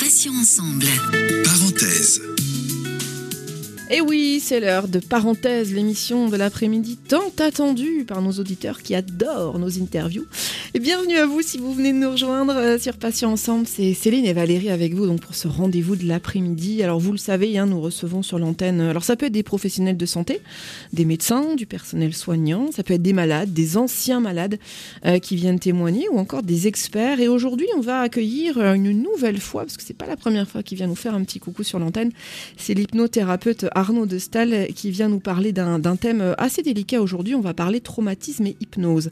Passions ensemble. Parenthèse. Et oui, c'est l'heure de parenthèse, l'émission de l'après-midi tant attendue par nos auditeurs qui adorent nos interviews. Et bienvenue à vous si vous venez de nous rejoindre euh, sur Patients Ensemble. C'est Céline et Valérie avec vous donc pour ce rendez-vous de l'après-midi. Alors vous le savez, hein, nous recevons sur l'antenne. Alors ça peut être des professionnels de santé, des médecins, du personnel soignant, ça peut être des malades, des anciens malades euh, qui viennent témoigner ou encore des experts. Et aujourd'hui, on va accueillir euh, une nouvelle fois parce que c'est pas la première fois qu'il vient nous faire un petit coucou sur l'antenne. C'est l'hypnothérapeute Arnaud de Stal qui vient nous parler d'un thème assez délicat aujourd'hui. On va parler traumatisme et hypnose.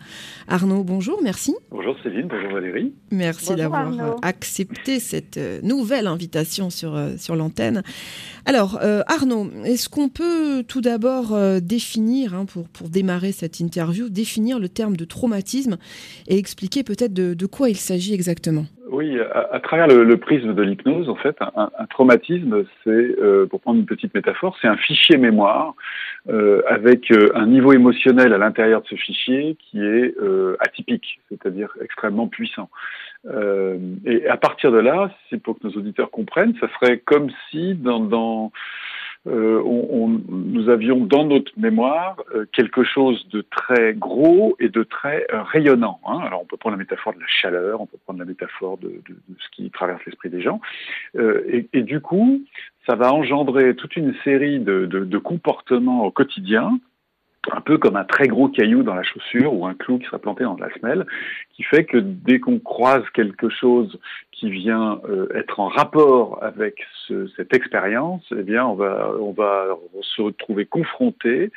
Arnaud, bonjour, merci. Bonjour Céline, bonjour Valérie. Merci d'avoir euh, accepté cette euh, nouvelle invitation sur, euh, sur l'antenne. Alors, Arnaud, est-ce qu'on peut tout d'abord définir, hein, pour, pour démarrer cette interview, définir le terme de traumatisme et expliquer peut-être de, de quoi il s'agit exactement? Oui, à, travers le, prisme de l'hypnose, en fait, un, traumatisme, c'est, euh, pour prendre une petite métaphore, c'est un fichier mémoire euh, avec euh, un niveau émotionnel à l'intérieur de ce fichier qui est atypique, c'est-à-dire extrêmement puissant. et à partir de là, c'est pour que nos auditeurs comprennent, ça serait comme si dans, dans euh, nous avions dans notre mémoire euh, quelque chose de très gros et de très euh, rayonnant. Hein. Alors on peut prendre la métaphore de la chaleur, on peut prendre la métaphore de, ce qui traverse l'esprit des gens, et, et, du coup, ça va engendrer toute une série de, de comportements au quotidien un peu comme un très gros caillou dans la chaussure ou un clou qui sera planté dans la semelle, qui fait que dès qu'on croise quelque chose qui vient euh, être en rapport avec ce, cette expérience, eh bien, on va, on va se retrouver confronté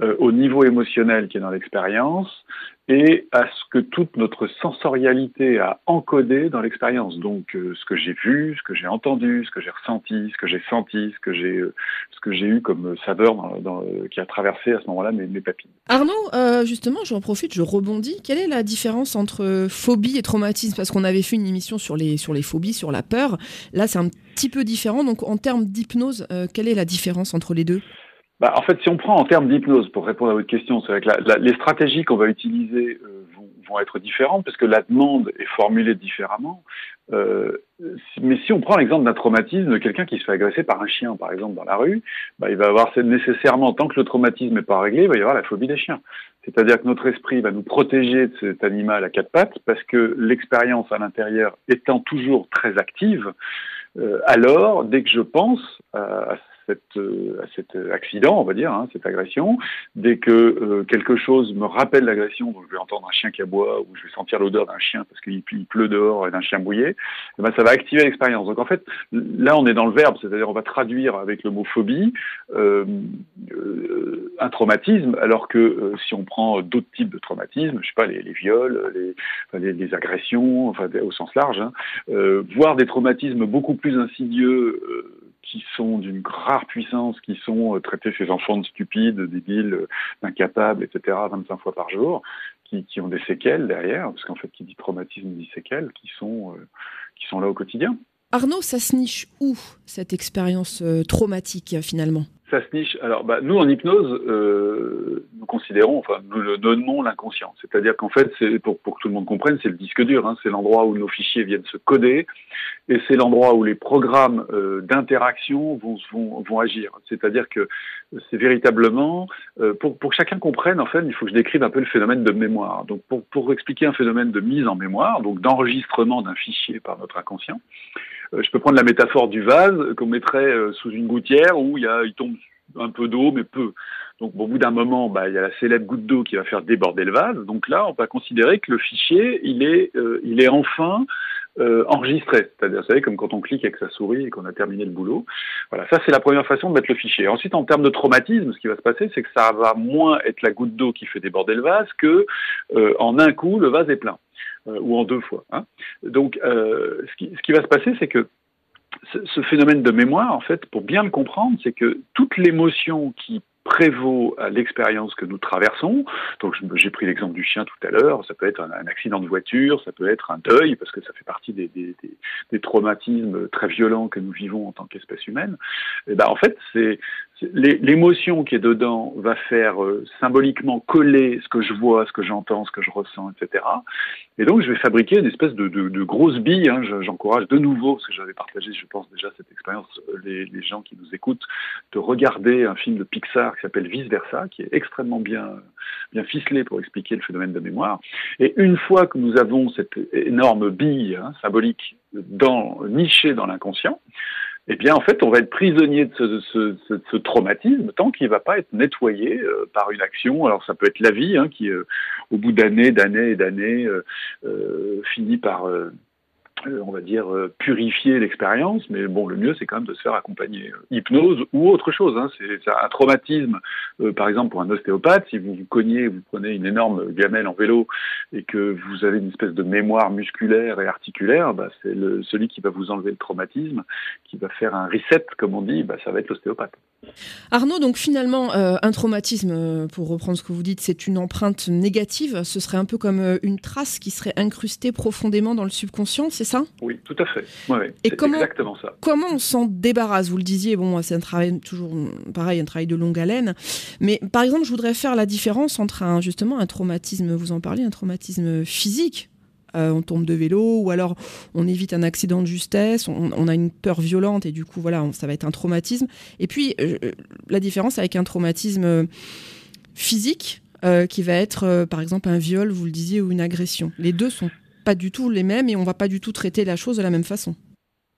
euh, au niveau émotionnel qui est dans l'expérience et à ce que toute notre sensorialité a encodé dans l'expérience. Donc, euh, ce que j'ai vu, ce que j'ai entendu, ce que j'ai ressenti, ce que j'ai senti, ce que j'ai, ce que j'ai eu comme saveur dans, qui a traversé à ce moment-là mes, papilles. Arnaud, justement, j'en profite, je rebondis. Quelle est la différence entre phobie et traumatisme? Parce qu'on avait fait une émission sur les sur les phobies, sur la peur. Là, c'est un petit peu différent. Donc, en termes d'hypnose, euh, quelle est la différence entre les deux? Bah, En fait, si on prend en termes d'hypnose, pour répondre à votre question, c'est que les stratégies qu'on va utiliser euh, vont, être différentes parce que la demande est formulée différemment. Euh, mais si on prend l'exemple d'un traumatisme de quelqu'un qui se fait agresser par un chien, par exemple, dans la rue, bah, il va avoir nécessairement, tant que le traumatisme n'est pas réglé, il va y avoir la phobie des chiens. C'est-à-dire que notre esprit va nous protéger de cet animal à quatre pattes parce que l'expérience à l'intérieur étant toujours très active, euh, alors dès que je pense à, cette, euh, à cet accident, on va dire, hein, cette agression. Dès que euh, quelque chose me rappelle l'agression, donc je vais entendre un chien qui aboie ou je vais sentir l'odeur d'un chien parce qu'il pleut dehors et d'un chien bouillé, eh ben ça va activer l'expérience. Donc en fait, là on est dans le verbe, c'est-à-dire on va traduire avec le mot phobie euh, euh un traumatisme, alors que si on prend d'autres types de traumatismes, je sais pas les, viols, les, les, les, agressions, enfin au sens large, hein, voire des traumatismes beaucoup plus insidieux qui sont d'une rare puissance, qui sont euh, traiter ces enfants de stupides, débiles, euh, incapables, etc., 25 fois par jour, qui, qui ont des séquelles derrière, parce qu'en fait, qui dit traumatisme dit séquelles, qui sont, euh, qui sont là au quotidien. Arnaud, ça se niche où, cette expérience traumatique, finalement? Alors, bah, nous, en hypnose, euh, nous considérons, enfin, nous le nommons l'inconscient. C'est-à-dire qu'en fait, pour, que tout le monde comprenne, c'est le disque dur. Hein, c'est l'endroit où nos fichiers viennent se coder, et c'est l'endroit où les programmes euh, d'interaction vont, agir. C'est-à-dire que c'est véritablement, euh, pour, que chacun comprenne, en fait, il faut que je décrive un peu le phénomène de mémoire. Donc, pour, expliquer un phénomène de mise en mémoire, donc d'enregistrement d'un fichier par notre inconscient, je peux prendre la métaphore du vase qu'on mettrait euh, sous une gouttière où il, y a, il tombe un peu d'eau, mais peu. Donc, au bout d'un moment, bah, il y a la célèbre goutte d'eau qui va faire déborder le vase. Donc là, on va considérer que le fichier, il est, euh, il est enfin euh, enregistré. C'est-à-dire, vous savez, comme quand on clique avec sa souris et qu'on a terminé le boulot. Voilà, ça, c'est la première façon de mettre le fichier. Ensuite, en termes de traumatisme, ce qui va se passer, c'est que ça va moins être la goutte d'eau qui fait déborder le vase que, euh, en un coup, le vase est plein. Euh, ou en deux fois. Hein. Donc, euh, ce, qui, va se passer, c'est que ce, phénomène de mémoire, en fait, pour bien le comprendre, c'est que toute l'émotion qui prévaut à l'expérience que nous traversons. Donc j'ai pris l'exemple du chien tout à l'heure, ça peut être un, accident de voiture, ça peut être un deuil, parce que ça fait partie des, des, traumatismes très violents que nous vivons en tant qu'espèce humaine. Et ben en fait, c'est l'émotion qui est dedans va faire euh, symboliquement coller ce que je vois, ce que j'entends, ce que je ressens, etc. Et donc, je vais fabriquer une espèce de, grosse bille. Hein. J'encourage de nouveau, parce que j'avais partagé, je pense déjà cette expérience, euh, les, les, gens qui nous écoutent, de regarder un film de Pixar qui s'appelle Vice Versa, qui est extrêmement bien, bien ficelé pour expliquer le phénomène de mémoire. Et une fois que nous avons cette énorme bille hein, symbolique dans, nichée dans l'inconscient, eh bien, en fait, on va être prisonnier de ce, traumatisme tant qu'il ne va pas être nettoyé euh, par une action. Alors, ça peut être la vie, hein, qui, euh, au bout d'années, d'années et d'années, euh, finit par on va dire, euh, purifier l'expérience, mais bon, le mieux, c'est quand même de se faire accompagner. Euh, hypnose ou autre chose. Hein. C'est un traumatisme, par exemple, pour un ostéopathe, si vous vous cognez, vous prenez une énorme gamelle en vélo et que vous avez une espèce de mémoire musculaire et articulaire, bah, c'est celui qui va vous enlever le traumatisme, qui va faire un reset, comme on dit, bah, ça va être l'ostéopathe. Arnaud, donc finalement, un traumatisme, pour reprendre ce que vous dites, c'est une empreinte négative. Ce serait un peu comme une trace qui serait incrustée profondément dans le subconscient, c'est ça? Oui, tout à fait. Ouais, Et comment, exactement ça. Comment on s'en débarrasse? Vous le disiez, bon, c'est un travail toujours pareil, un travail de longue haleine. Mais par exemple, je voudrais faire la différence entre un, justement un traumatisme, vous en parlez, un traumatisme physique. Euh, on tombe de vélo ou alors on évite un accident de justesse, on, a une peur violente et du coup voilà, ça va être un traumatisme. Et puis euh, la différence avec un traumatisme physique euh, qui va être par exemple un viol, vous le disiez, ou une agression. Les deux sont pas du tout les mêmes et on va pas du tout traiter la chose de la même façon.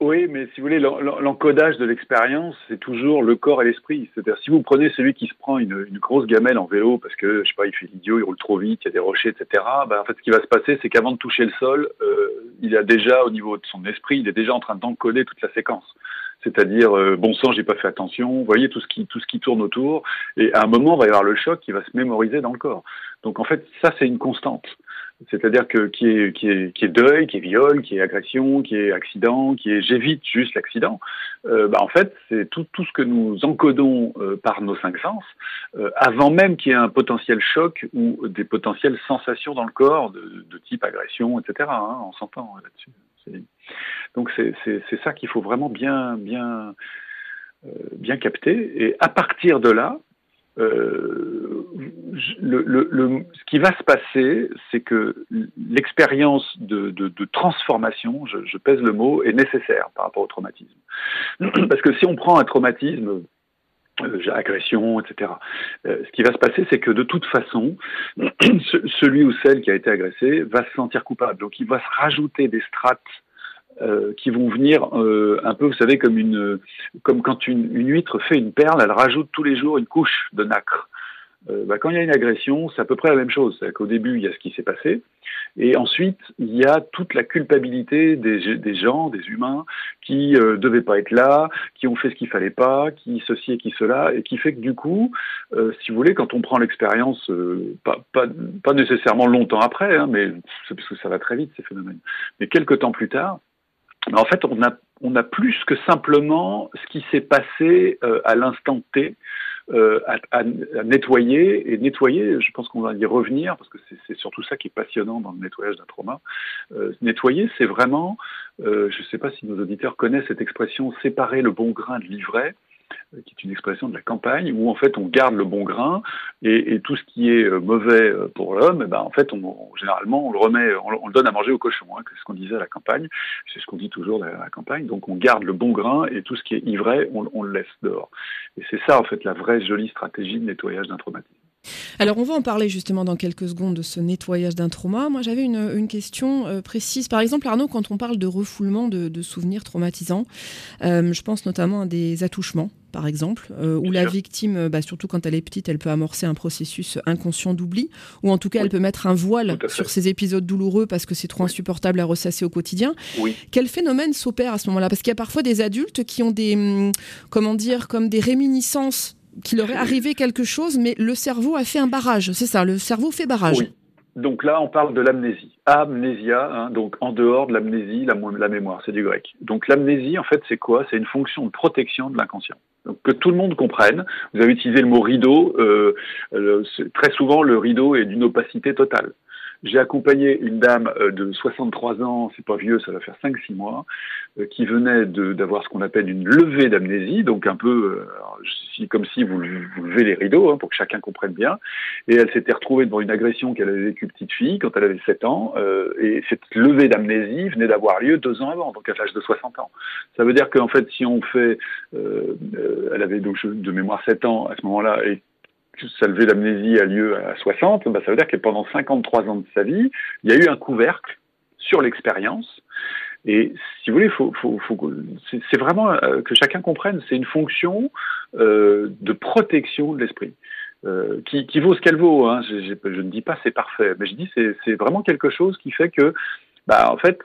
Oui, mais si vous voulez, l'encodage de l'expérience, c'est toujours le corps et l'esprit. C'est-à-dire, si vous prenez celui qui se prend une, grosse gamelle en vélo parce que, je sais pas, il fait l'idiot, il roule trop vite, il y a des rochers, etc., ben, en fait, ce qui va se passer, c'est qu'avant de toucher le sol, euh, il a déjà, au niveau de son esprit, il est déjà en train d'encoder toute la séquence. C'est-à-dire, euh, bon sang, j'ai pas fait attention, vous voyez tout ce, qui, tout ce qui tourne autour, et à un moment, il va y avoir le choc qui va se mémoriser dans le corps. Donc, en fait, ça, c'est une constante. C'est-à-dire que qui est, qui, est, qui est deuil, qui est viol, qui est agression, qui est accident, qui est j'évite juste l'accident, euh, bah en fait, c'est tout, tout ce que nous encodons euh, par nos cinq sens, euh, avant même qu'il y ait un potentiel choc ou des potentielles sensations dans le corps de, type agression, etc. Hein, on s'entend là-dessus. Donc c'est ça qu'il faut vraiment bien, bien, bien capter. Et à partir de là, euh, ce qui va se passer, c'est que l'expérience de, transformation, je, pèse le mot, est nécessaire par rapport au traumatisme. Parce que si on prend un traumatisme, euh, agression, etc. Euh, ce qui va se passer, c'est que de toute façon, celui ou celle qui a été agressé va se sentir coupable. Donc il va se rajouter des strates euh, qui vont venir un peu, vous savez, comme une, comme quand une, huître fait une perle, elle rajoute tous les jours une couche de nacre. Euh, bah, quand il y a une agression, c'est à peu près la même chose. C'est qu'au début, il y a ce qui s'est passé, et ensuite, il y a toute la culpabilité des, gens, des humains, qui euh, devaient pas être là, qui ont fait ce qu'il fallait pas, qui ceci et qui cela, et qui fait que du coup, euh, si vous voulez, quand on prend l'expérience, euh, pas, pas, pas, nécessairement longtemps après, hein, mais parce que ça va très vite ces phénomènes, mais quelques temps plus tard, en fait, on a, on a plus que simplement ce qui s'est passé euh, à l'instant T euh, à, à, à, nettoyer. Et nettoyer, je pense qu'on va y revenir, parce que c'est surtout ça qui est passionnant dans le nettoyage d'un trauma. Euh, nettoyer, c'est vraiment, euh, je ne sais pas si nos auditeurs connaissent cette expression, séparer le bon grain de l'ivraie qui est une expression de la campagne, où en fait on garde le bon grain et, tout ce qui est euh, mauvais euh, pour l'homme, eh ben en fait on, généralement on le remet, on, le donne à manger au cochon. Hein, c'est ce qu'on disait à la campagne, c'est ce qu'on dit toujours à la campagne. Donc on garde le bon grain et tout ce qui est ivraie, on, le laisse dehors. Et c'est ça en fait la vraie jolie stratégie de nettoyage d'un traumatisme. Alors on va en parler justement dans quelques secondes de ce nettoyage d'un trauma. Moi j'avais une, question euh, précise. Par exemple Arnaud, quand on parle de refoulement de, souvenirs traumatisants, euh, je pense notamment à des attouchements par exemple, euh, où la victime, bah, surtout quand elle est petite, elle peut amorcer un processus inconscient d'oubli, ou en tout cas, oui. elle peut mettre un voile sur ces épisodes douloureux parce que c'est trop oui. insupportable à ressasser au quotidien. Oui. Quel phénomène s'opère à ce moment-là? Parce qu'il y a parfois des adultes qui ont des, hum, comment dire, comme des réminiscences qu'il aurait arrivé quelque chose, mais le cerveau a fait un barrage. C'est ça, le cerveau fait barrage. Oui. Donc là, on parle de l'amnésie. Amnésia, hein, donc en dehors de l'amnésie, la, mémoire, c'est du grec. Donc l'amnésie, en fait, c'est quoi? C'est une fonction de protection de l'inconscient. Donc que tout le monde comprenne. Vous avez utilisé le mot rideau. Euh, très souvent, le rideau est d'une opacité totale. J'ai accompagné une dame de 63 ans, c'est pas vieux, ça va faire 5-6 mois, qui venait d'avoir ce qu'on appelle une levée d'amnésie, donc un peu comme si vous, vous levez les rideaux hein, pour que chacun comprenne bien. Et elle s'était retrouvée devant une agression qu'elle avait vécue petite fille quand elle avait 7 ans, et cette levée d'amnésie venait d'avoir lieu deux ans avant, donc à l'âge de 60 ans. Ça veut dire qu'en fait, si on fait, elle avait donc de mémoire 7 ans à ce moment-là, et sa levée d'amnésie a lieu à 60, bah, ça veut dire que pendant 53 ans de sa vie, il y a eu un couvercle sur l'expérience. Et si vous voulez, c'est vraiment euh, que chacun comprenne, c'est une fonction euh, de protection de l'esprit. Euh, qui, vaut ce qu'elle vaut. Hein. Je, ne dis pas c'est parfait, mais je dis c'est, vraiment quelque chose qui fait que, bah, en fait,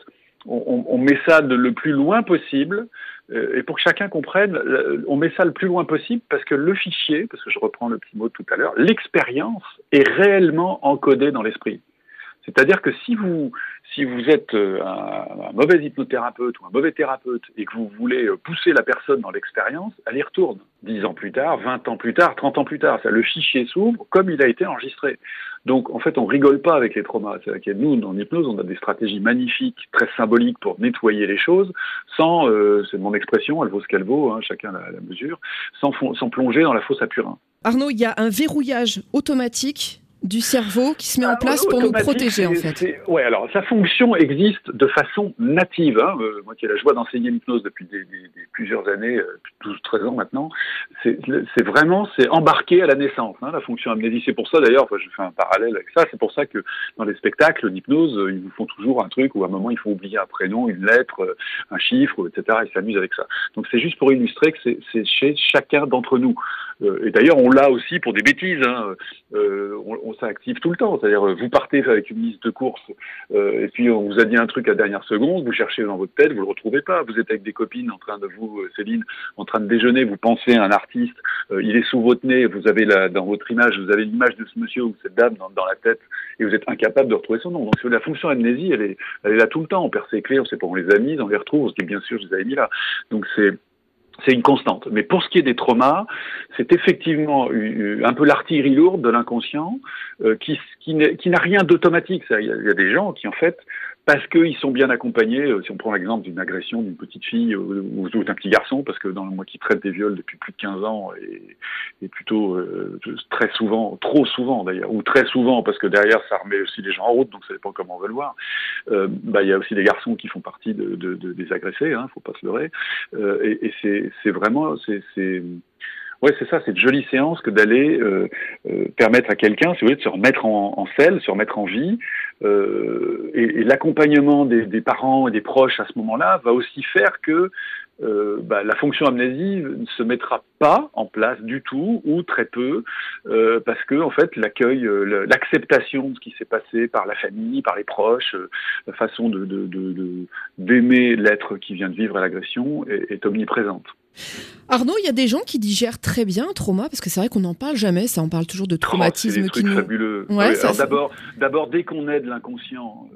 on, met ça le plus loin possible et pour que chacun comprenne, on met ça le plus loin possible parce que le fichier, parce que je reprends le petit mot tout à l'heure, l'expérience est réellement encodée dans l'esprit. C'est-à-dire que si vous, si vous êtes euh, un, mauvais hypnothérapeute ou un mauvais thérapeute et que vous voulez euh, pousser la personne dans l'expérience, elle y retourne. 10 ans plus tard, 20 ans plus tard, 30 ans plus tard. Ça, le fichier s'ouvre comme il a été enregistré. Donc, en fait, on rigole pas avec les traumas. C'est nous, en hypnose, on a des stratégies magnifiques, très symboliques pour nettoyer les choses, sans, euh, c'est mon expression, elle vaut ce qu'elle vaut, hein, chacun la, la mesure, sans, sans plonger dans la fosse à purin. Arnaud, il y a un verrouillage automatique du cerveau qui se met en ah, place pour nous protéger en fait. Ouais, alors sa fonction existe de façon native. Hein. Euh, moi qui ai la joie d'enseigner l'hypnose depuis des, des, des, plusieurs années, 12-13 euh, ans maintenant, c'est vraiment c'est embarqué à la naissance. Hein, la fonction amnésie, c'est pour ça d'ailleurs, je fais un parallèle avec ça, c'est pour ça que dans les spectacles d'hypnose, euh, ils vous font toujours un truc où à un moment il faut oublier un prénom, une lettre, un chiffre, etc. Ils s'amusent avec ça. Donc c'est juste pour illustrer que c'est chez chacun d'entre nous. et d'ailleurs on l'a aussi pour des bêtises. Hein. on, on s'active tout le temps. C'est-à-dire, euh, vous partez avec une liste de courses euh, et puis on vous a dit un truc à dernière seconde, vous cherchez dans votre tête, vous le retrouvez pas. Vous êtes avec des copines en train de vous, euh, Céline, en train de déjeuner, vous pensez à un artiste, il est sous votre nez, vous avez la, dans votre image, vous avez l'image de ce monsieur ou cette dame dans, la tête et vous êtes incapable de retrouver son nom. Donc la fonction amnésie, elle est, elle est là tout le temps. On perd ses clés, on sait pas où on les a mises, on les retrouve, on se dit bien sûr je les avais mis là. Donc c'est c'est une constante. Mais pour ce qui est des traumas, c'est effectivement un peu l'artillerie lourde de l'inconscient euh, qui, qui n'a rien d'automatique. Il y, a des gens qui, en fait, parce qu'ils sont bien accompagnés, euh, si on prend l'exemple d'une agression d'une petite fille ou, d'un petit garçon, parce que dans moi qui traite des viols depuis plus de 15 ans, et, plutôt euh, très souvent, trop souvent d'ailleurs, ou très souvent, parce que derrière ça remet aussi les gens en route, donc ça dépend comment on veut le voir, euh, bah, il y a aussi des garçons qui font partie de, de, de des agressés, hein, faut pas se leurrer, euh, et, et c'est vraiment, c'est Ouais, c'est ça, c'est une jolie séance que d'aller euh, euh, permettre à quelqu'un, si vous voulez, de se remettre en, en selle, se remettre en vie. Euh, et, et l'accompagnement des, des, parents et des proches à ce moment-là va aussi faire que euh, bah, la fonction amnésie ne se mettra pas en place du tout ou très peu euh, parce que en fait l'accueil, euh, l'acceptation de ce qui s'est passé par la famille, par les proches, la façon de d'aimer de, de, l'être qui vient de vivre l'agression est, est omniprésente. Arnaud, il y a des gens qui digèrent très bien un trauma, parce que c'est vrai qu'on n'en parle jamais, ça on parle toujours de traumatisme oh, qui nous... fabuleux. Ouais, d'abord, d'abord, dès qu'on aide l'inconscient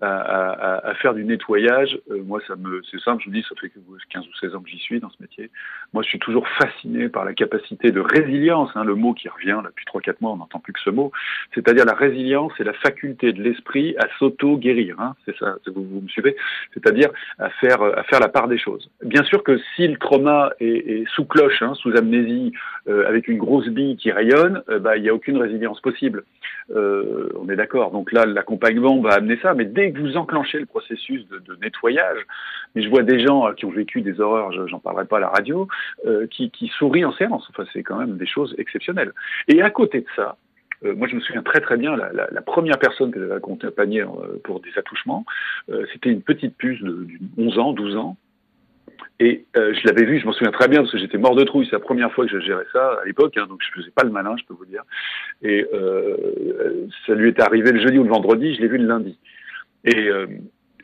à, à, à, faire du nettoyage, euh, moi ça me, c'est simple, je vous dis, ça fait que 15 ou 16 ans que j'y suis dans ce métier. Moi, je suis toujours fasciné par la capacité de résilience, hein, le mot qui revient depuis 3-4 mois, on n'entend plus que ce mot, c'est-à-dire la résilience et la faculté de l'esprit à s'auto-guérir. Hein, c'est ça, vous, vous me suivez C'est-à-dire à faire, à faire la part des choses. Bien sûr que si le trauma sous cloche, hein, sous amnésie, euh, avec une grosse bille qui rayonne, euh, bah, il n'y a aucune résilience possible. Euh, on est d'accord. Donc là, l'accompagnement va amener ça. Mais dès que vous enclenchez le processus de, nettoyage, mais je vois des gens qui ont vécu des horreurs, j'en parlerai pas à la radio, qui, sourient en séance. Enfin, c'est quand même des choses exceptionnelles. Et à côté de ça, moi, je me souviens très très bien, la, première personne que j'avais accompagnée pour des attouchements, c'était une petite puce de, de 11 ans, 12 ans, et euh, je l'avais vu, je m'en souviens très bien parce que j'étais mort de trouille. C'est la première fois que je gérais ça à l'époque, hein, donc je faisais pas le malin, je peux vous dire. Et euh, ça lui était arrivé le jeudi ou le vendredi, je l'ai vu le lundi. Et, euh,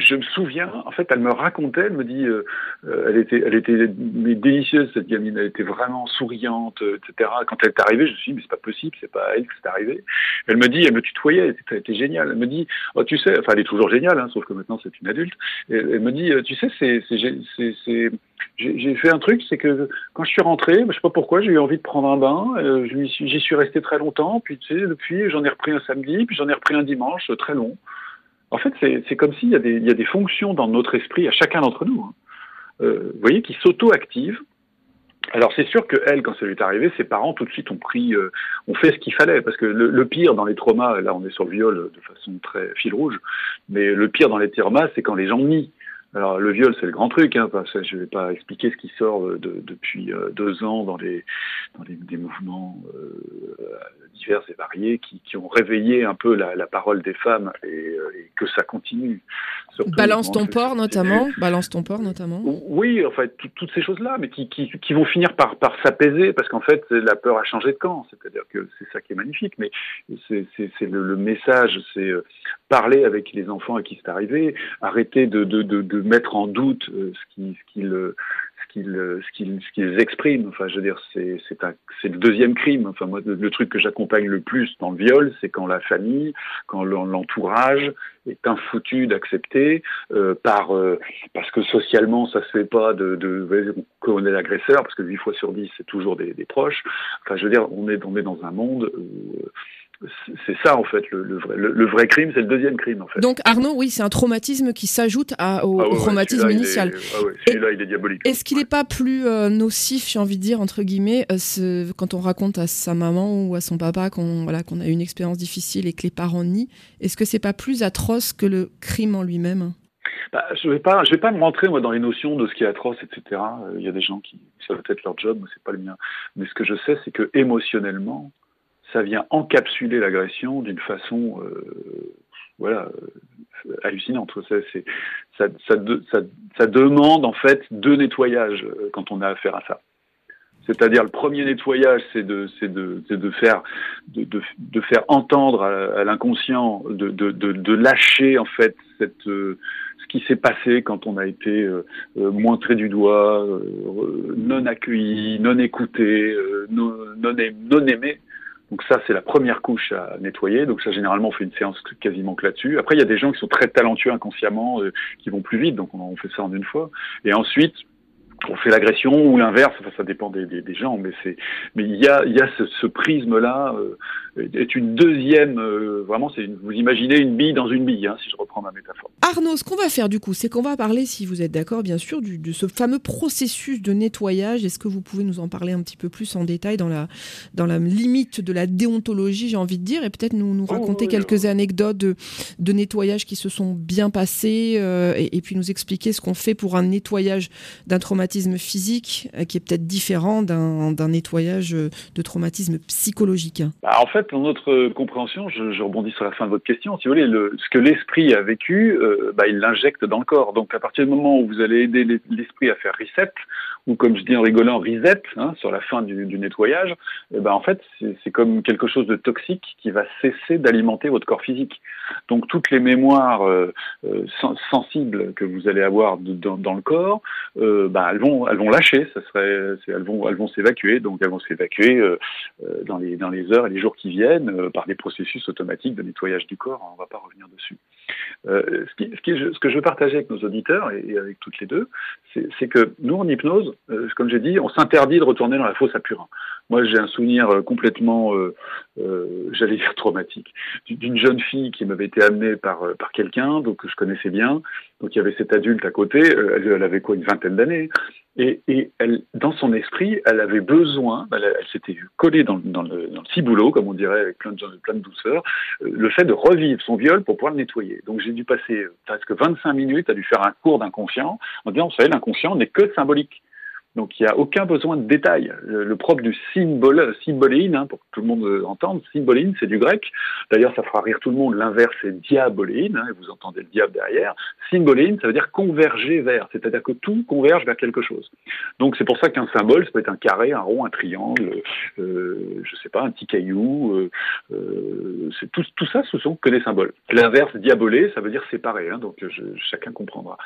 je me souviens, en fait, elle me racontait, elle me dit, euh, euh, elle était, elle était délicieuse cette gamine, elle était vraiment souriante, euh, etc. Quand elle est arrivée, je me suis dit, mais c'est pas possible, c'est pas elle que c'est arrivé. Elle me dit, elle me tutoyait, elle était géniale. Elle me dit, oh, tu sais, enfin, elle est toujours géniale, hein, sauf que maintenant c'est une adulte. elle, me dit, tu sais, c'est, c'est, j'ai fait un truc, c'est que quand je suis rentré, je sais pas pourquoi, j'ai eu envie de prendre un bain. j'y suis, suis resté très longtemps, puis tu sais, depuis, j'en ai repris un samedi, puis j'en ai repris un dimanche, très long. En fait, c'est comme s'il y, a des fonctions dans notre esprit, à chacun d'entre nous, hein. euh, vous voyez, qui s'auto-activent. Alors c'est sûr que elle, quand ça lui est arrivé, ses parents tout de suite ont pris, euh, ont fait ce qu'il fallait, parce que le, pire dans les traumas, là on est sur le viol de façon très fil rouge, mais le pire dans les traumas, c'est quand les gens nient. Alors le viol, c'est le grand truc. Hein, parce que je ne vais pas expliquer ce qui sort de, depuis euh, deux ans dans les dans les, des mouvements euh, divers et variés qui, qui, ont réveillé un peu la, la parole des femmes et, euh, et que ça continue. Balance ton port notamment. Balance ton port notamment. Oui, en fait, toutes ces choses-là, mais qui, qui, qui, vont finir par, par s'apaiser parce qu'en fait, la peur a changé de camp. C'est-à-dire que c'est ça qui est magnifique. Mais c'est le, le, message, c'est parler avec les enfants à qui c'est arrivé, arrêter de, de, de, mettre en doute euh, ce qu'ils ce ce qu'ils qu'ils expriment. Enfin, je veux dire, c'est le deuxième crime. Enfin, moi, le, truc que j'accompagne le plus dans le viol, c'est quand la famille, quand l'entourage est infoutu d'accepter euh, par euh, parce que socialement ça se fait pas de, de on est l'agresseur parce que 8 fois sur 10 c'est toujours des, des, proches. Enfin, je veux dire, on est on est dans un monde où c'est ça en fait le, vrai, le, vrai, crime, c'est le deuxième crime en fait. Donc Arnaud, oui, c'est un traumatisme qui s'ajoute au, ah traumatisme initial. Ah celui-là, il est diabolique. Est-ce qu'il n'est pas plus euh, nocif, j'ai envie de dire entre guillemets, euh, ce, quand on raconte à sa maman ou à son papa qu'on voilà qu'on a eu une expérience difficile et que les parents nient Est-ce que c'est pas plus atroce que le crime en lui-même? Bah, je vais pas, je vais pas me rentrer moi dans les notions de ce qui est atroce, etc. Euh, il y a des gens qui, ça va être leur job, mais c'est pas le mien. Mais ce que je sais, c'est que émotionnellement, ça vient encapsuler l'agression d'une façon euh, voilà, euh, hallucinante. Ça, demande en fait deux nettoyages euh, quand on a affaire à ça. C'est-à-dire le premier nettoyage, c'est de, faire, entendre à, l'inconscient, de, lâcher en fait cette, ce qui s'est passé quand on a été montré du doigt, non accueilli, non écouté, non, non aimé. Donc ça, c'est la première couche à nettoyer. Donc ça, généralement, on fait une séance quasiment que là-dessus. Après, il y a des gens qui sont très talentueux inconsciemment, euh, qui vont plus vite, donc on, fait ça en une fois. Et ensuite, on fait l'agression ou l'inverse, enfin, ça dépend des, des, des, gens, mais c'est, mais il y a, il y a ce, ce prisme-là euh, est une deuxième, euh, vraiment, c'est vous imaginez une bille dans une bille, hein, si je reprends ma métaphore. Arnaud, ce qu'on va faire du coup, c'est qu'on va parler, si vous êtes d'accord, bien sûr, du, de ce fameux processus de nettoyage. Est-ce que vous pouvez nous en parler un petit peu plus en détail dans la, dans la limite de la déontologie, j'ai envie de dire, et peut-être nous, nous oh, raconter quelques anecdotes de, de nettoyage qui se sont bien passées, euh, et, et, puis nous expliquer ce qu'on fait pour un nettoyage d'un traumatisme physique euh, qui est peut-être différent d'un nettoyage de traumatisme psychologique. Bah, en fait, dans notre compréhension, je, rebondis sur la fin de votre question, si vous voulez, le, ce que l'esprit a vécu, euh, bah, il l'injecte dans le corps. Donc à partir du moment où vous allez aider l'esprit à faire reset, ou comme je dis en rigolant, reset, hein, sur la fin du, du nettoyage, eh ben, en fait, c'est comme quelque chose de toxique qui va cesser d'alimenter votre corps physique. Donc toutes les mémoires euh, euh sensibles que vous allez avoir dans, dans, le corps, euh, bah, elles vont elles vont lâcher, ça serait, elles vont elles vont s'évacuer, donc elles vont s'évacuer euh, euh, dans les dans les heures et les jours qui viennent par des processus automatiques de nettoyage du corps. On ne va pas revenir dessus. Ce, qui, ce, qui, ce, que je veux partager avec nos auditeurs et, avec toutes les deux, c'est que nous, en hypnose, euh, comme j'ai dit, on s'interdit de retourner dans la fosse à Purin. Moi, j'ai un souvenir euh, complètement, euh, j'allais dire traumatique, d'une jeune fille qui m'avait été amenée par, par quelqu'un, que je connaissais bien. Donc il y avait cet adulte à côté, elle, avait quoi, une vingtaine d'années. Et, elle, dans son esprit, elle avait besoin, elle, elle s'était collée dans, dans, le, dans le ciboulot, comme on dirait, avec plein de, plein de douceur, le fait de revivre son viol pour pouvoir le nettoyer. Donc j'ai dû passer presque 25 minutes à lui faire un cours d'inconscient en disant, vous savez, l'inconscient n'est que symbolique. Donc il n'y a aucun besoin de détail. Le, propre du symbole, hein, pour que tout le monde euh, entende, symboléine, c'est du grec. D'ailleurs, ça fera rire tout le monde. L'inverse, c'est diaboléine, hein, et vous entendez le diable derrière. Symboléine, ça veut dire converger vers, c'est-à-dire que tout converge vers quelque chose. Donc c'est pour ça qu'un symbole, ça peut être un carré, un rond, un triangle, euh, je sais pas, un petit caillou. Euh, euh, c'est tout, tout, ça, ce sont que des symboles. L'inverse, diabolé, ça veut dire séparé. Hein, donc je, chacun comprendra.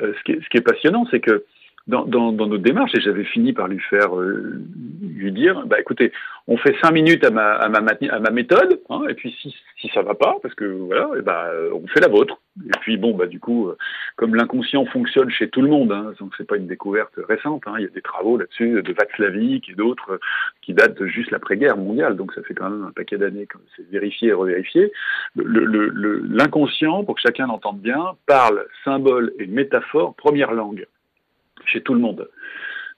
Euh, ce, qui est, ce qui est passionnant, c'est que dans, dans, dans, notre démarche, et j'avais fini par lui faire euh, lui dire, bah écoutez, on fait cinq minutes à ma, à ma, à ma méthode, hein, et puis si, si ça va pas, parce que voilà, bah, on fait la vôtre. Et puis bon, bah du coup, euh, comme l'inconscient fonctionne chez tout le monde, hein, donc c'est pas une découverte récente, hein, il y a des travaux là-dessus de Václavic et d'autres qui datent de juste l'après-guerre mondiale, donc ça fait quand même un paquet d'années que c'est vérifié et revérifié. L'inconscient, le, pour que chacun l'entende bien, parle symbole et métaphore première langue chez tout le monde.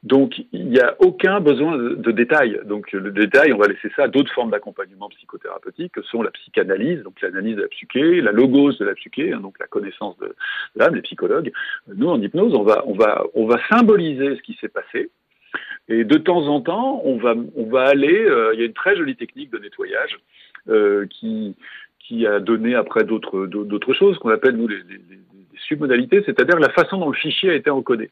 Donc, il n'y a aucun besoin de, détails. Donc, le détail, on va laisser ça à d'autres formes d'accompagnement psychothérapeutique, que sont la psychanalyse, donc l'analyse de la psyché, la logos de la psyché, hein, donc la connaissance de l'âme, les psychologues. Nous, en hypnose, on va, on va, on va symboliser ce qui s'est passé. Et de temps en temps, on va, on va aller. Euh, il y a une très jolie technique de nettoyage euh, qui, qui a donné après d'autres, d'autres choses qu'on appelle nous les, les submodalités, c'est-à-dire la façon dont le fichier a été encodé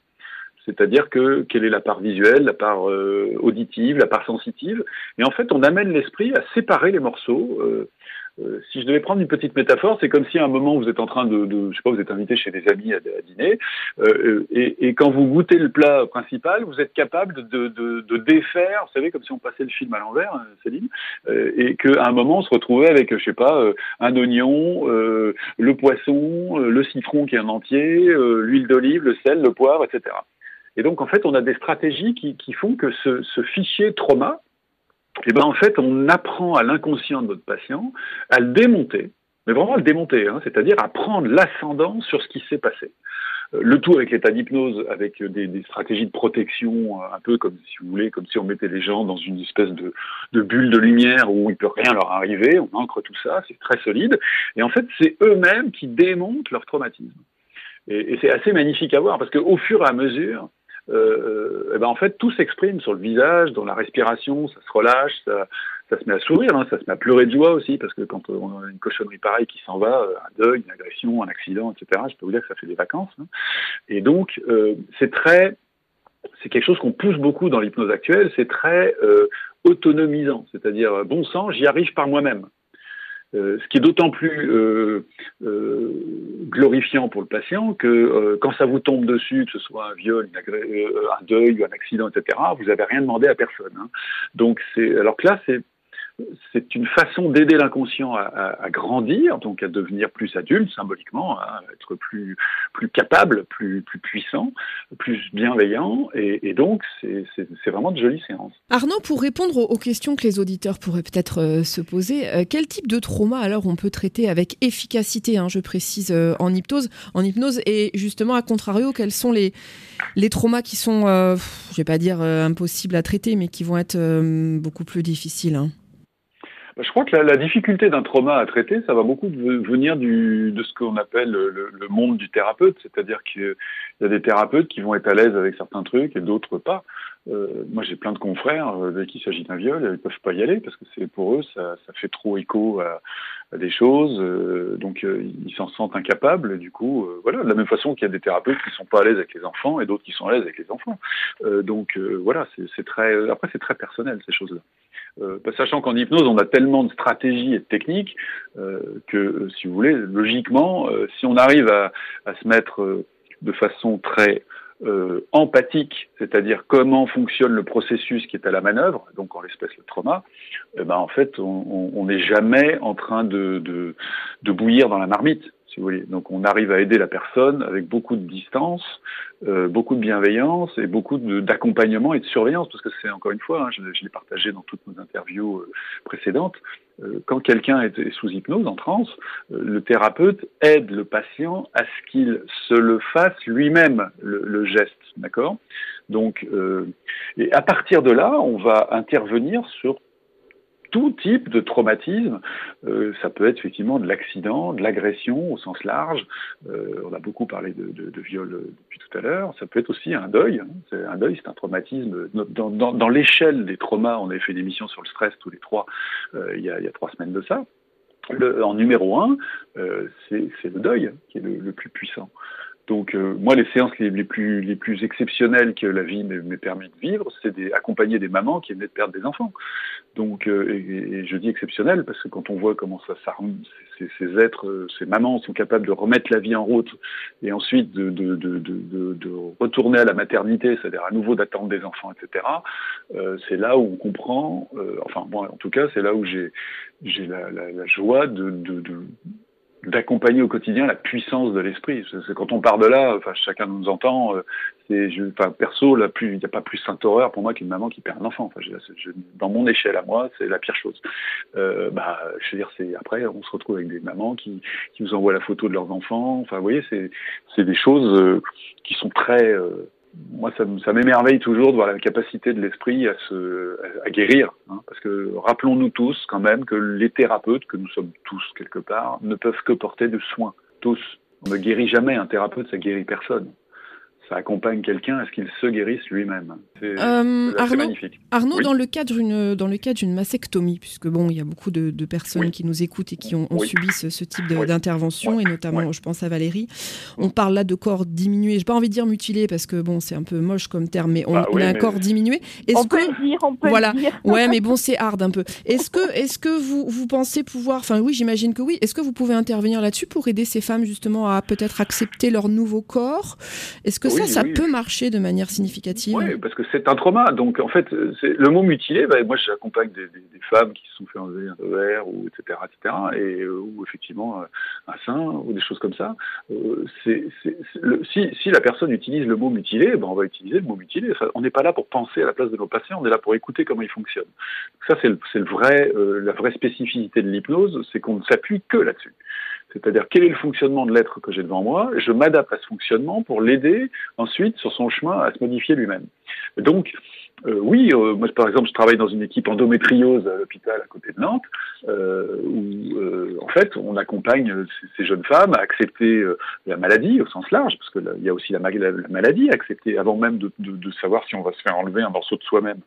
c'est-à-dire que quelle est la part visuelle, la part euh, auditive, la part sensitive, et en fait on amène l'esprit à séparer les morceaux. Euh, euh, si je devais prendre une petite métaphore, c'est comme si à un moment vous êtes en train de, de je sais pas, vous êtes invité chez des amis à, dîner, et, et, quand vous goûtez le plat principal, vous êtes capable de, de, de, défaire, vous savez, comme si on passait le film à l'envers, hein, Céline, et qu'à un moment on se retrouvait avec, je sais pas, un oignon, le poisson, le citron qui est un entier, l'huile d'olive, le sel, le poivre, etc. Et donc, en fait, on a des stratégies qui, font que ce, fichier trauma, eh ben, en fait, on apprend à l'inconscient de notre patient à le démonter, mais vraiment à le démonter, hein, c'est-à-dire à prendre l'ascendant sur ce qui s'est passé. Euh, le tout avec l'état d'hypnose, avec des, stratégies de protection, euh, un peu comme si vous voulez, comme si on mettait les gens dans une espèce de, bulle de lumière où il peut rien leur arriver. On ancre tout ça, c'est très solide. Et en fait, c'est eux-mêmes qui démontent leur traumatisme. Et, et c'est assez magnifique à voir parce qu'au fur et à mesure, euh, et ben en fait tout s'exprime sur le visage, dans la respiration, ça se relâche, ça, se met à sourire, hein, ça se met à pleurer de joie aussi, parce que quand on a une cochonnerie pareille qui s'en va, euh, un deuil, une agression, un accident, etc., je peux vous dire que ça fait des vacances. Hein. Et donc euh, c'est très, c'est quelque chose qu'on pousse beaucoup dans l'hypnose actuelle, c'est très euh, autonomisant, c'est-à-dire bon sang, j'y arrive par moi-même. Euh, ce qui est d'autant plus euh, euh, glorifiant pour le patient que quand ça vous tombe dessus, que ce soit un viol, un deuil ou un accident, etc., vous n'avez rien demandé à personne. Hein. Donc alors là c'est c'est une façon d'aider l'inconscient à, grandir, donc à devenir plus adulte symboliquement, à être plus capable, plus puissant, plus bienveillant, et, donc c'est vraiment de jolies séances. Arnaud, pour répondre aux questions que les auditeurs pourraient peut-être euh, se poser, euh, quel type de trauma alors on peut traiter avec efficacité, hein, je précise euh, en hypnose, en hypnose, et justement à contrario, quels sont les les traumas qui sont, je vais pas dire impossibles à traiter, mais qui vont être beaucoup plus difficiles. Hein? Je crois que la, difficulté d'un trauma à traiter, ça va beaucoup venir du, de ce qu'on appelle le, le, monde du thérapeute, c'est-à-dire qu'il y a des thérapeutes qui vont être à l'aise avec certains trucs et d'autres pas. Euh, moi, j'ai plein de confrères euh, dès qu'il s'agit d'un viol, ils peuvent pas y aller parce que c'est pour eux, ça, ça fait trop écho à, à des choses, euh, donc euh, ils s'en sentent incapables. Du coup, euh, voilà, de la même façon qu'il y a des thérapeutes qui sont pas à l'aise avec les enfants et d'autres qui sont à l'aise avec les enfants. donc voilà, c'est très. Après, c'est très personnel ces choses-là. Euh, sachant qu'en hypnose, on a tellement de stratégies et de techniques que, si vous voulez, logiquement, si on arrive à, à se mettre de façon très empathique, c'est-à-dire comment fonctionne le processus qui est à la manœuvre, donc en l'espèce le trauma, eh ben en fait, on n'est jamais en train de bouillir dans la marmite si vous voulez. Donc on arrive à aider la personne avec beaucoup de distance, euh, beaucoup de bienveillance et beaucoup d'accompagnement et de surveillance, parce que c'est encore une fois, hein, je, l'ai partagé dans toutes nos interviews euh, précédentes, euh, quand quelqu'un est, sous hypnose, en transe, euh, le thérapeute aide le patient à ce qu'il se le fasse lui-même, le, le, geste, d'accord? Donc, euh, et à partir de là, on va intervenir sur tout type de traumatisme. Euh, ça peut être effectivement de l'accident, de l'agression au sens large. Euh, on a beaucoup parlé de, viol depuis tout à l'heure. Ça peut être aussi un deuil. Hein. Un deuil, c'est un traumatisme. Dans, l'échelle des traumas, on avait fait une émission sur le stress tous les trois euh, il, y a, trois semaines de ça. En numéro un, euh, c'est le deuil qui est le plus puissant. Donc euh, moi, les séances les, plus, les plus exceptionnelles que la vie m'ait permis de vivre, c'est d'accompagner des mamans qui venaient de perdre des enfants. Donc, euh, et, et, je dis exceptionnel parce que quand on voit comment ça, ça ces, ces, êtres, euh, ces mamans sont capables de remettre la vie en route et ensuite de, de, de, de, de retourner à la maternité, c'est-à-dire à nouveau d'attendre des enfants, etc. Euh, c'est là où on comprend, euh, enfin moi en tout cas, c'est là où j'ai j'ai la, la, la, joie de, de, de d'accompagner au quotidien la puissance de l'esprit. C'est quand on part de là, enfin chacun nous entend. Euh, c'est, enfin perso, la plus, il n'y a pas plus sainte horreur pour moi qu'une maman qui perd un enfant. Enfin, je, je, dans mon échelle à moi, c'est la pire chose. Euh, bah, je veux dire, c'est après, on se retrouve avec des mamans qui, qui vous envoient la photo de leurs enfants. Enfin, vous voyez, c'est, c'est des choses euh, qui sont très euh, moi, ça, m'émerveille toujours de voir la capacité de l'esprit à se à guérir. Hein, parce que rappelons-nous tous quand même que les thérapeutes, que nous sommes tous quelque part, ne peuvent que porter de soins. Tous. On ne guérit jamais un thérapeute, ça guérit personne ça accompagne quelqu'un à ce qu'il se guérisse lui-même. C'est euh, Arnaud, magnifique. Arnaud oui. dans le cadre d'une dans le cadre d'une mastectomie, puisque bon, il y a beaucoup de, de personnes oui. qui nous écoutent et qui ont, ont oui. subi ce, ce type d'intervention, et notamment, je pense à Valérie. On parle là de corps diminué. J'ai pas envie de dire mutilé parce que bon, c'est un peu moche comme terme, mais on, bah, on a un mais... corps diminué. Est-ce on que peut le dire, on peut voilà, le dire. ouais, mais bon, c'est hard un peu. Est-ce que est-ce que vous vous pensez pouvoir, enfin oui, j'imagine que oui. Est-ce que vous pouvez intervenir là-dessus pour aider ces femmes justement à peut-être accepter leur nouveau corps? Est-ce que ça, ça peut marcher de manière significative? Oui, parce que c'est un trauma. Donc, en fait, le mot mutilé, bah, moi, j'accompagne des, femmes qui se sont fait enlever un verre, ou etc., etc., et euh, ou effectivement euh, un sein, ou des choses comme ça. Euh, si, la personne utilise le mot mutilé, ben, on va utiliser le mot mutilé. On n'est pas là pour penser à la place de nos patients, on est là pour écouter comment ils fonctionnent. Ça, c'est le, vrai, la vraie spécificité de l'hypnose, c'est qu'on ne s'appuie que là-dessus. C'est-à-dire quel est le fonctionnement de l'être que j'ai devant moi, je m'adapte à ce fonctionnement pour l'aider ensuite sur son chemin à se modifier lui-même. Donc, euh, oui, euh, moi par exemple, je travaille dans une équipe endométriose à l'hôpital à côté de Nantes, euh, où en fait on accompagne ces, jeunes femmes à accepter la maladie au sens large, parce qu'il y a aussi la, la, la, maladie à accepter avant même de, savoir si on va se faire enlever un morceau de soi-même.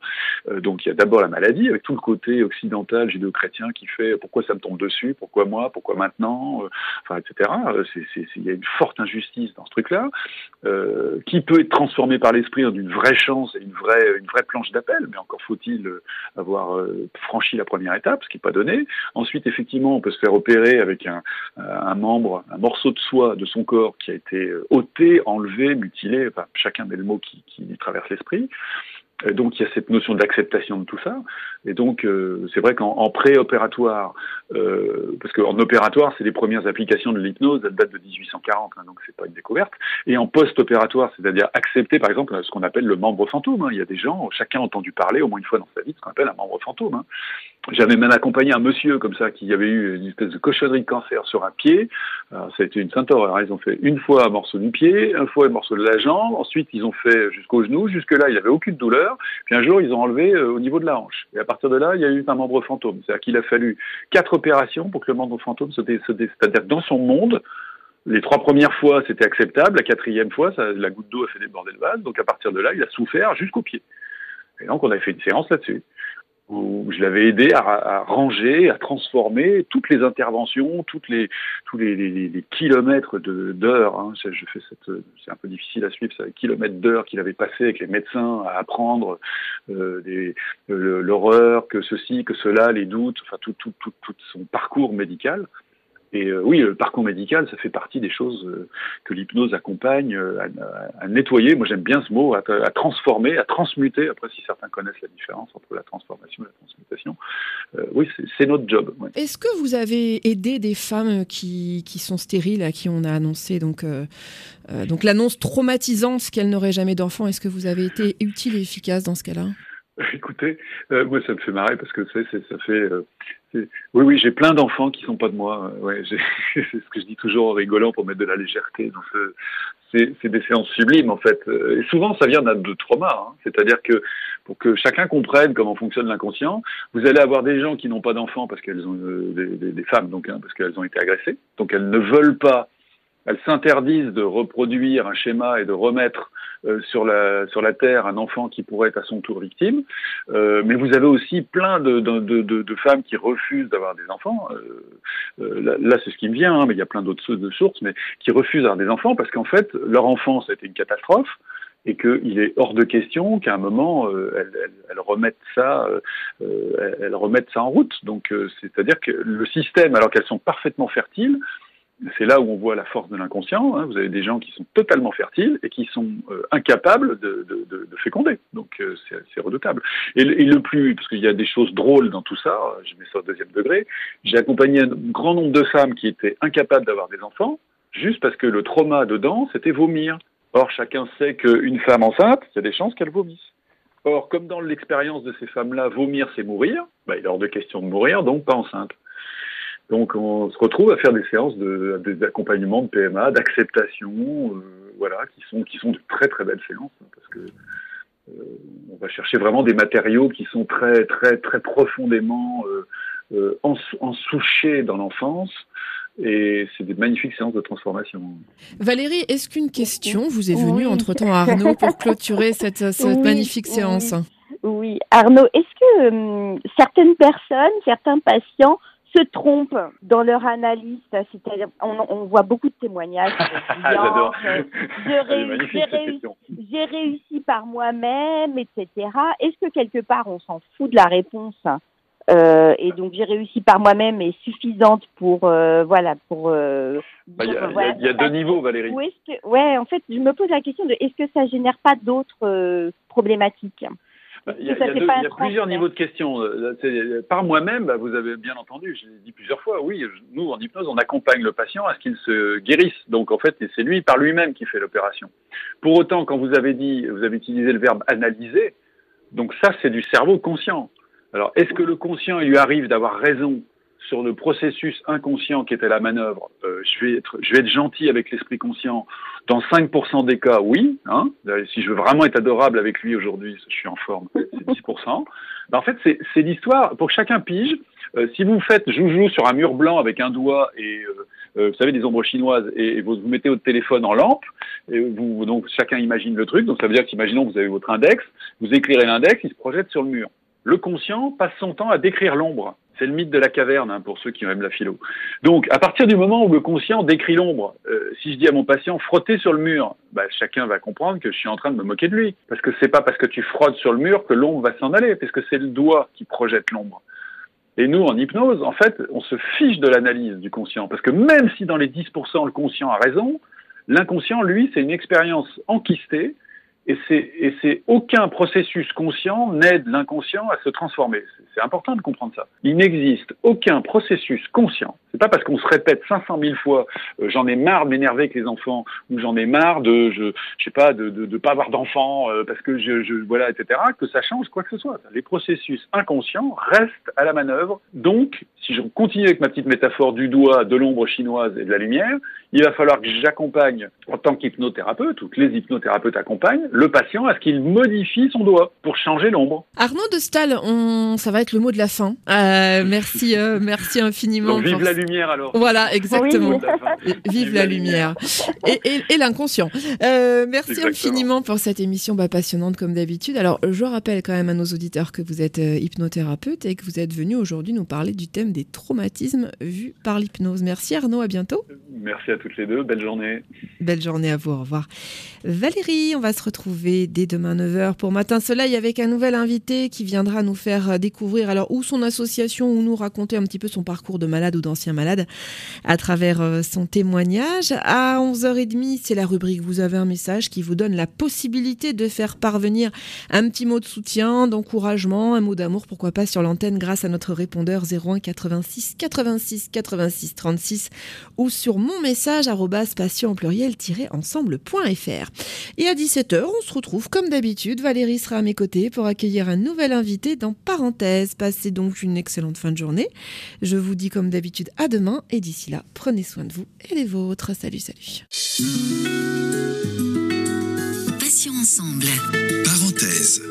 Donc il y a d'abord la maladie avec tout le côté occidental judéo-chrétien qui fait pourquoi ça me tombe dessus, pourquoi moi, pourquoi maintenant, etc. Il y a une forte injustice dans ce truc-là, qui peut être transformée par l'esprit en une vraie chance et une vraie planche d'appel, mais encore faut-il avoir euh, franchi la première étape, ce qui n'est pas donné. Ensuite, effectivement, on peut se faire opérer avec un, un, membre, un morceau de soie de son corps qui a été ôté, enlevé, mutilé, chacun met le mot qui, qui traverse l'esprit. Donc il y a cette notion d'acceptation de tout ça. Et donc euh, c'est vrai qu'en préopératoire, euh, parce qu'en opératoire c'est les premières applications de l'hypnose, elles datent de 1840, hein, donc c'est pas une découverte. Et en post-opératoire, c'est-à-dire accepter par exemple ce qu'on appelle le membre fantôme. Hein. Il y a des gens, chacun a entendu parler au moins une fois dans sa vie de ce qu'on appelle un membre fantôme. Hein. J'avais même accompagné un monsieur comme ça qui avait eu une espèce de cochonnerie de cancer sur un pied. Ça a été une sainte horreur. Ils ont fait une fois un morceau du pied, une fois un morceau de la jambe. Ensuite, ils ont fait jusqu'au genou. Jusque-là, il n'y avait aucune douleur. Puis un jour, ils ont enlevé euh, au niveau de la hanche. Partir de là, il y a eu un membre fantôme. C'est-à-dire qu'il a fallu quatre opérations pour que le membre fantôme se dé... C'est-à-dire dans son monde, les trois premières fois, c'était acceptable. La quatrième fois, ça, la goutte d'eau a fait déborder le vase. Donc à partir de là, il a souffert jusqu'au pied. Et donc, on avait fait une séance là-dessus où je l'avais aidé à, ranger, à transformer toutes les interventions, toutes les, tous les, les, les kilomètres d'heures. Hein, je fais cette, c'est un peu difficile à suivre, ça, kilomètres d'heures qu'il avait passé avec les médecins à apprendre euh, l'horreur, que ceci, que cela, les doutes, enfin tout, tout, tout, tout son parcours médical. Et euh, oui, le parcours médical, ça fait partie des choses euh, que l'hypnose accompagne euh, à, à, nettoyer. Moi, j'aime bien ce mot, à, à, transformer, à transmuter. Après, si certains connaissent la différence entre la transformation et la transmutation, oui, c'est notre job. Ouais. Est-ce que vous avez aidé des femmes qui, qui sont stériles, à qui on a annoncé donc donc l'annonce traumatisante qu'elles n'auraient jamais d'enfants? Est-ce que vous avez été utile et efficace dans ce cas-là? Écoutez, euh, moi ça me fait marrer parce que ça fait. Euh, oui, oui, j'ai plein d'enfants qui sont pas de moi. Ouais, c'est ce que je dis toujours en rigolant pour mettre de la légèreté. c'est des séances sublimes en fait. Et souvent, ça vient de trauma. Hein. C'est-à-dire que pour que chacun comprenne comment fonctionne l'inconscient, vous allez avoir des gens qui n'ont pas d'enfants parce qu'elles ont des, femmes donc hein, parce qu'elles ont été agressées, donc elles ne veulent pas elles s'interdisent de reproduire un schéma et de remettre euh, sur, la, sur la Terre un enfant qui pourrait être à son tour victime. Euh, mais vous avez aussi plein de, de, femmes qui refusent d'avoir des enfants. Euh, là, c'est ce qui me vient, hein, mais il y a plein d'autres sources, mais qui refusent d'avoir des enfants parce qu'en fait, leur enfance a été une catastrophe et qu'il est hors de question qu'à un moment elles, remettent ça, elles remettent ça en route. Donc c'est-à-dire que le système, alors qu'elles sont parfaitement fertiles, c'est là où on voit la force de l'inconscient. Hein. Vous avez des gens qui sont totalement fertiles et qui sont euh, incapables de, de, de, de, féconder. Donc euh, c'est redoutable. Et, et, le plus, parce qu'il y a des choses drôles dans tout ça, je mets ça au deuxième degré, j'ai accompagné un grand nombre de femmes qui étaient incapables d'avoir des enfants, juste parce que le trauma dedans, c'était vomir. Or, chacun sait qu'une femme enceinte, il y a des chances qu'elle vomisse. Or, comme dans l'expérience de ces femmes-là, vomir, c'est mourir, bah, il est hors de question de mourir, donc pas enceinte. Donc on se retrouve à faire des séances de des accompagnements de PMA, d'acceptation, euh, voilà, qui sont qui sont de très très belles séances hein, parce que euh, on va chercher vraiment des matériaux qui sont très très très profondément euh, ensouchés dans l'enfance. Et c'est des magnifiques séances de transformation. Valérie, est-ce qu'une question vous est venue entre-temps à Arnaud pour clôturer cette, cette magnifique séance? Oui, Arnaud, est-ce que certaines personnes, certains patients se trompent dans leur analyse, c'est-à-dire on, voit beaucoup de témoignages. J'adore. J'ai réussi, par moi-même, etc. Est-ce que quelque part on s'en fout de la réponse euh, et donc j'ai réussi par moi-même est suffisante pour euh, voilà pour. Euh, bah, il y, a, deux niveaux, Valérie. ouais, en fait, je me pose la question de est-ce que ça génère pas d'autres problématiques? Il y a, plusieurs niveaux de questions. Euh, par moi-même, bah, vous avez bien entendu, je l'ai dit plusieurs fois, oui, nous, en hypnose, on accompagne le patient à ce qu'il se guérisse. Donc, en fait, c'est lui, par lui-même, qui fait l'opération. Pour autant, quand vous avez dit, vous avez utilisé le verbe analyser, donc ça, c'est du cerveau conscient. Alors, est-ce que le conscient, il lui arrive d'avoir raison sur le processus inconscient qui était la manœuvre, euh, je, vais être, gentil avec l'esprit conscient. Dans 5% des cas, oui. Hein, si je veux vraiment être adorable avec lui aujourd'hui, je suis en forme, c'est 10%. Ben, en fait, c'est l'histoire, pour chacun pige, euh, si vous faites joujou sur un mur blanc avec un doigt et, euh, vous savez, des ombres chinoises, et, vous, mettez votre téléphone en lampe, et donc chacun imagine le truc, donc ça veut dire qu'imaginons vous avez votre index, vous éclairez l'index, il se projette sur le mur. Le conscient passe son temps à décrire l'ombre. C'est le mythe de la caverne hein, pour ceux qui aiment la philo. Donc, à partir du moment où le conscient décrit l'ombre, euh, si je dis à mon patient frotter sur le mur, bah, chacun va comprendre que je suis en train de me moquer de lui, parce que c'est pas parce que tu frottes sur le mur que l'ombre va s'en aller, parce que c'est le doigt qui projette l'ombre. Et nous, en hypnose, en fait, on se fiche de l'analyse du conscient, parce que même si dans les 10% le conscient a raison, l'inconscient, lui, c'est une expérience enquistée et c'est aucun processus conscient n'aide l'inconscient à se transformer. C'est important de comprendre ça. Il n'existe aucun processus conscient. C'est pas parce qu'on se répète 500 000 fois euh, j'en ai marre de m'énerver avec les enfants ou j'en ai marre de je, je sais pas de de, de pas avoir d'enfants euh, parce que je, je voilà etc que ça change quoi que ce soit. Les processus inconscients restent à la manœuvre. Donc si je continue avec ma petite métaphore du doigt, de l'ombre chinoise et de la lumière, il va falloir que j'accompagne en tant qu'hypnothérapeute ou que les hypnothérapeutes accompagnent le patient à ce qu'il modifie son doigt pour changer l'ombre. Arnaud de Stahl, on... ça va être le mot de la fin. Euh, merci, euh, merci infiniment. vive la lumière alors. Voilà, exactement. Vive, la, lumière. Et, et, et l'inconscient. Euh, merci infiniment pour cette émission bah, passionnante comme d'habitude. Alors, je rappelle quand même à nos auditeurs que vous êtes hypnothérapeute et que vous êtes venu aujourd'hui nous parler du thème des traumatismes vus par l'hypnose. Merci Arnaud, à bientôt. Merci à toutes les deux, belle journée. Belle journée à vous, au revoir. Valérie, on va se retrouver dès demain 9h pour Matin Soleil avec un nouvel invité qui viendra nous faire découvrir alors ou son association ou nous raconter un petit peu son parcours de malade ou d'ancien ancien malade à travers euh, son témoignage. À 11h30, c'est la rubrique Vous avez un message qui vous donne la possibilité de faire parvenir un petit mot de soutien, d'encouragement, un mot d'amour, pourquoi pas sur l'antenne grâce à notre répondeur 01 86 86 86 36 ou sur mon message passion ensemble.fr. Et à 17h, on se retrouve comme d'habitude. Valérie sera à mes côtés pour accueillir un nouvel invité dans Parenthèse. Passez donc une excellente fin de journée. Je vous dis comme d'habitude à demain et d'ici là, prenez soin de vous et des vôtres. Salut, salut. Passion ensemble. Parenthèse.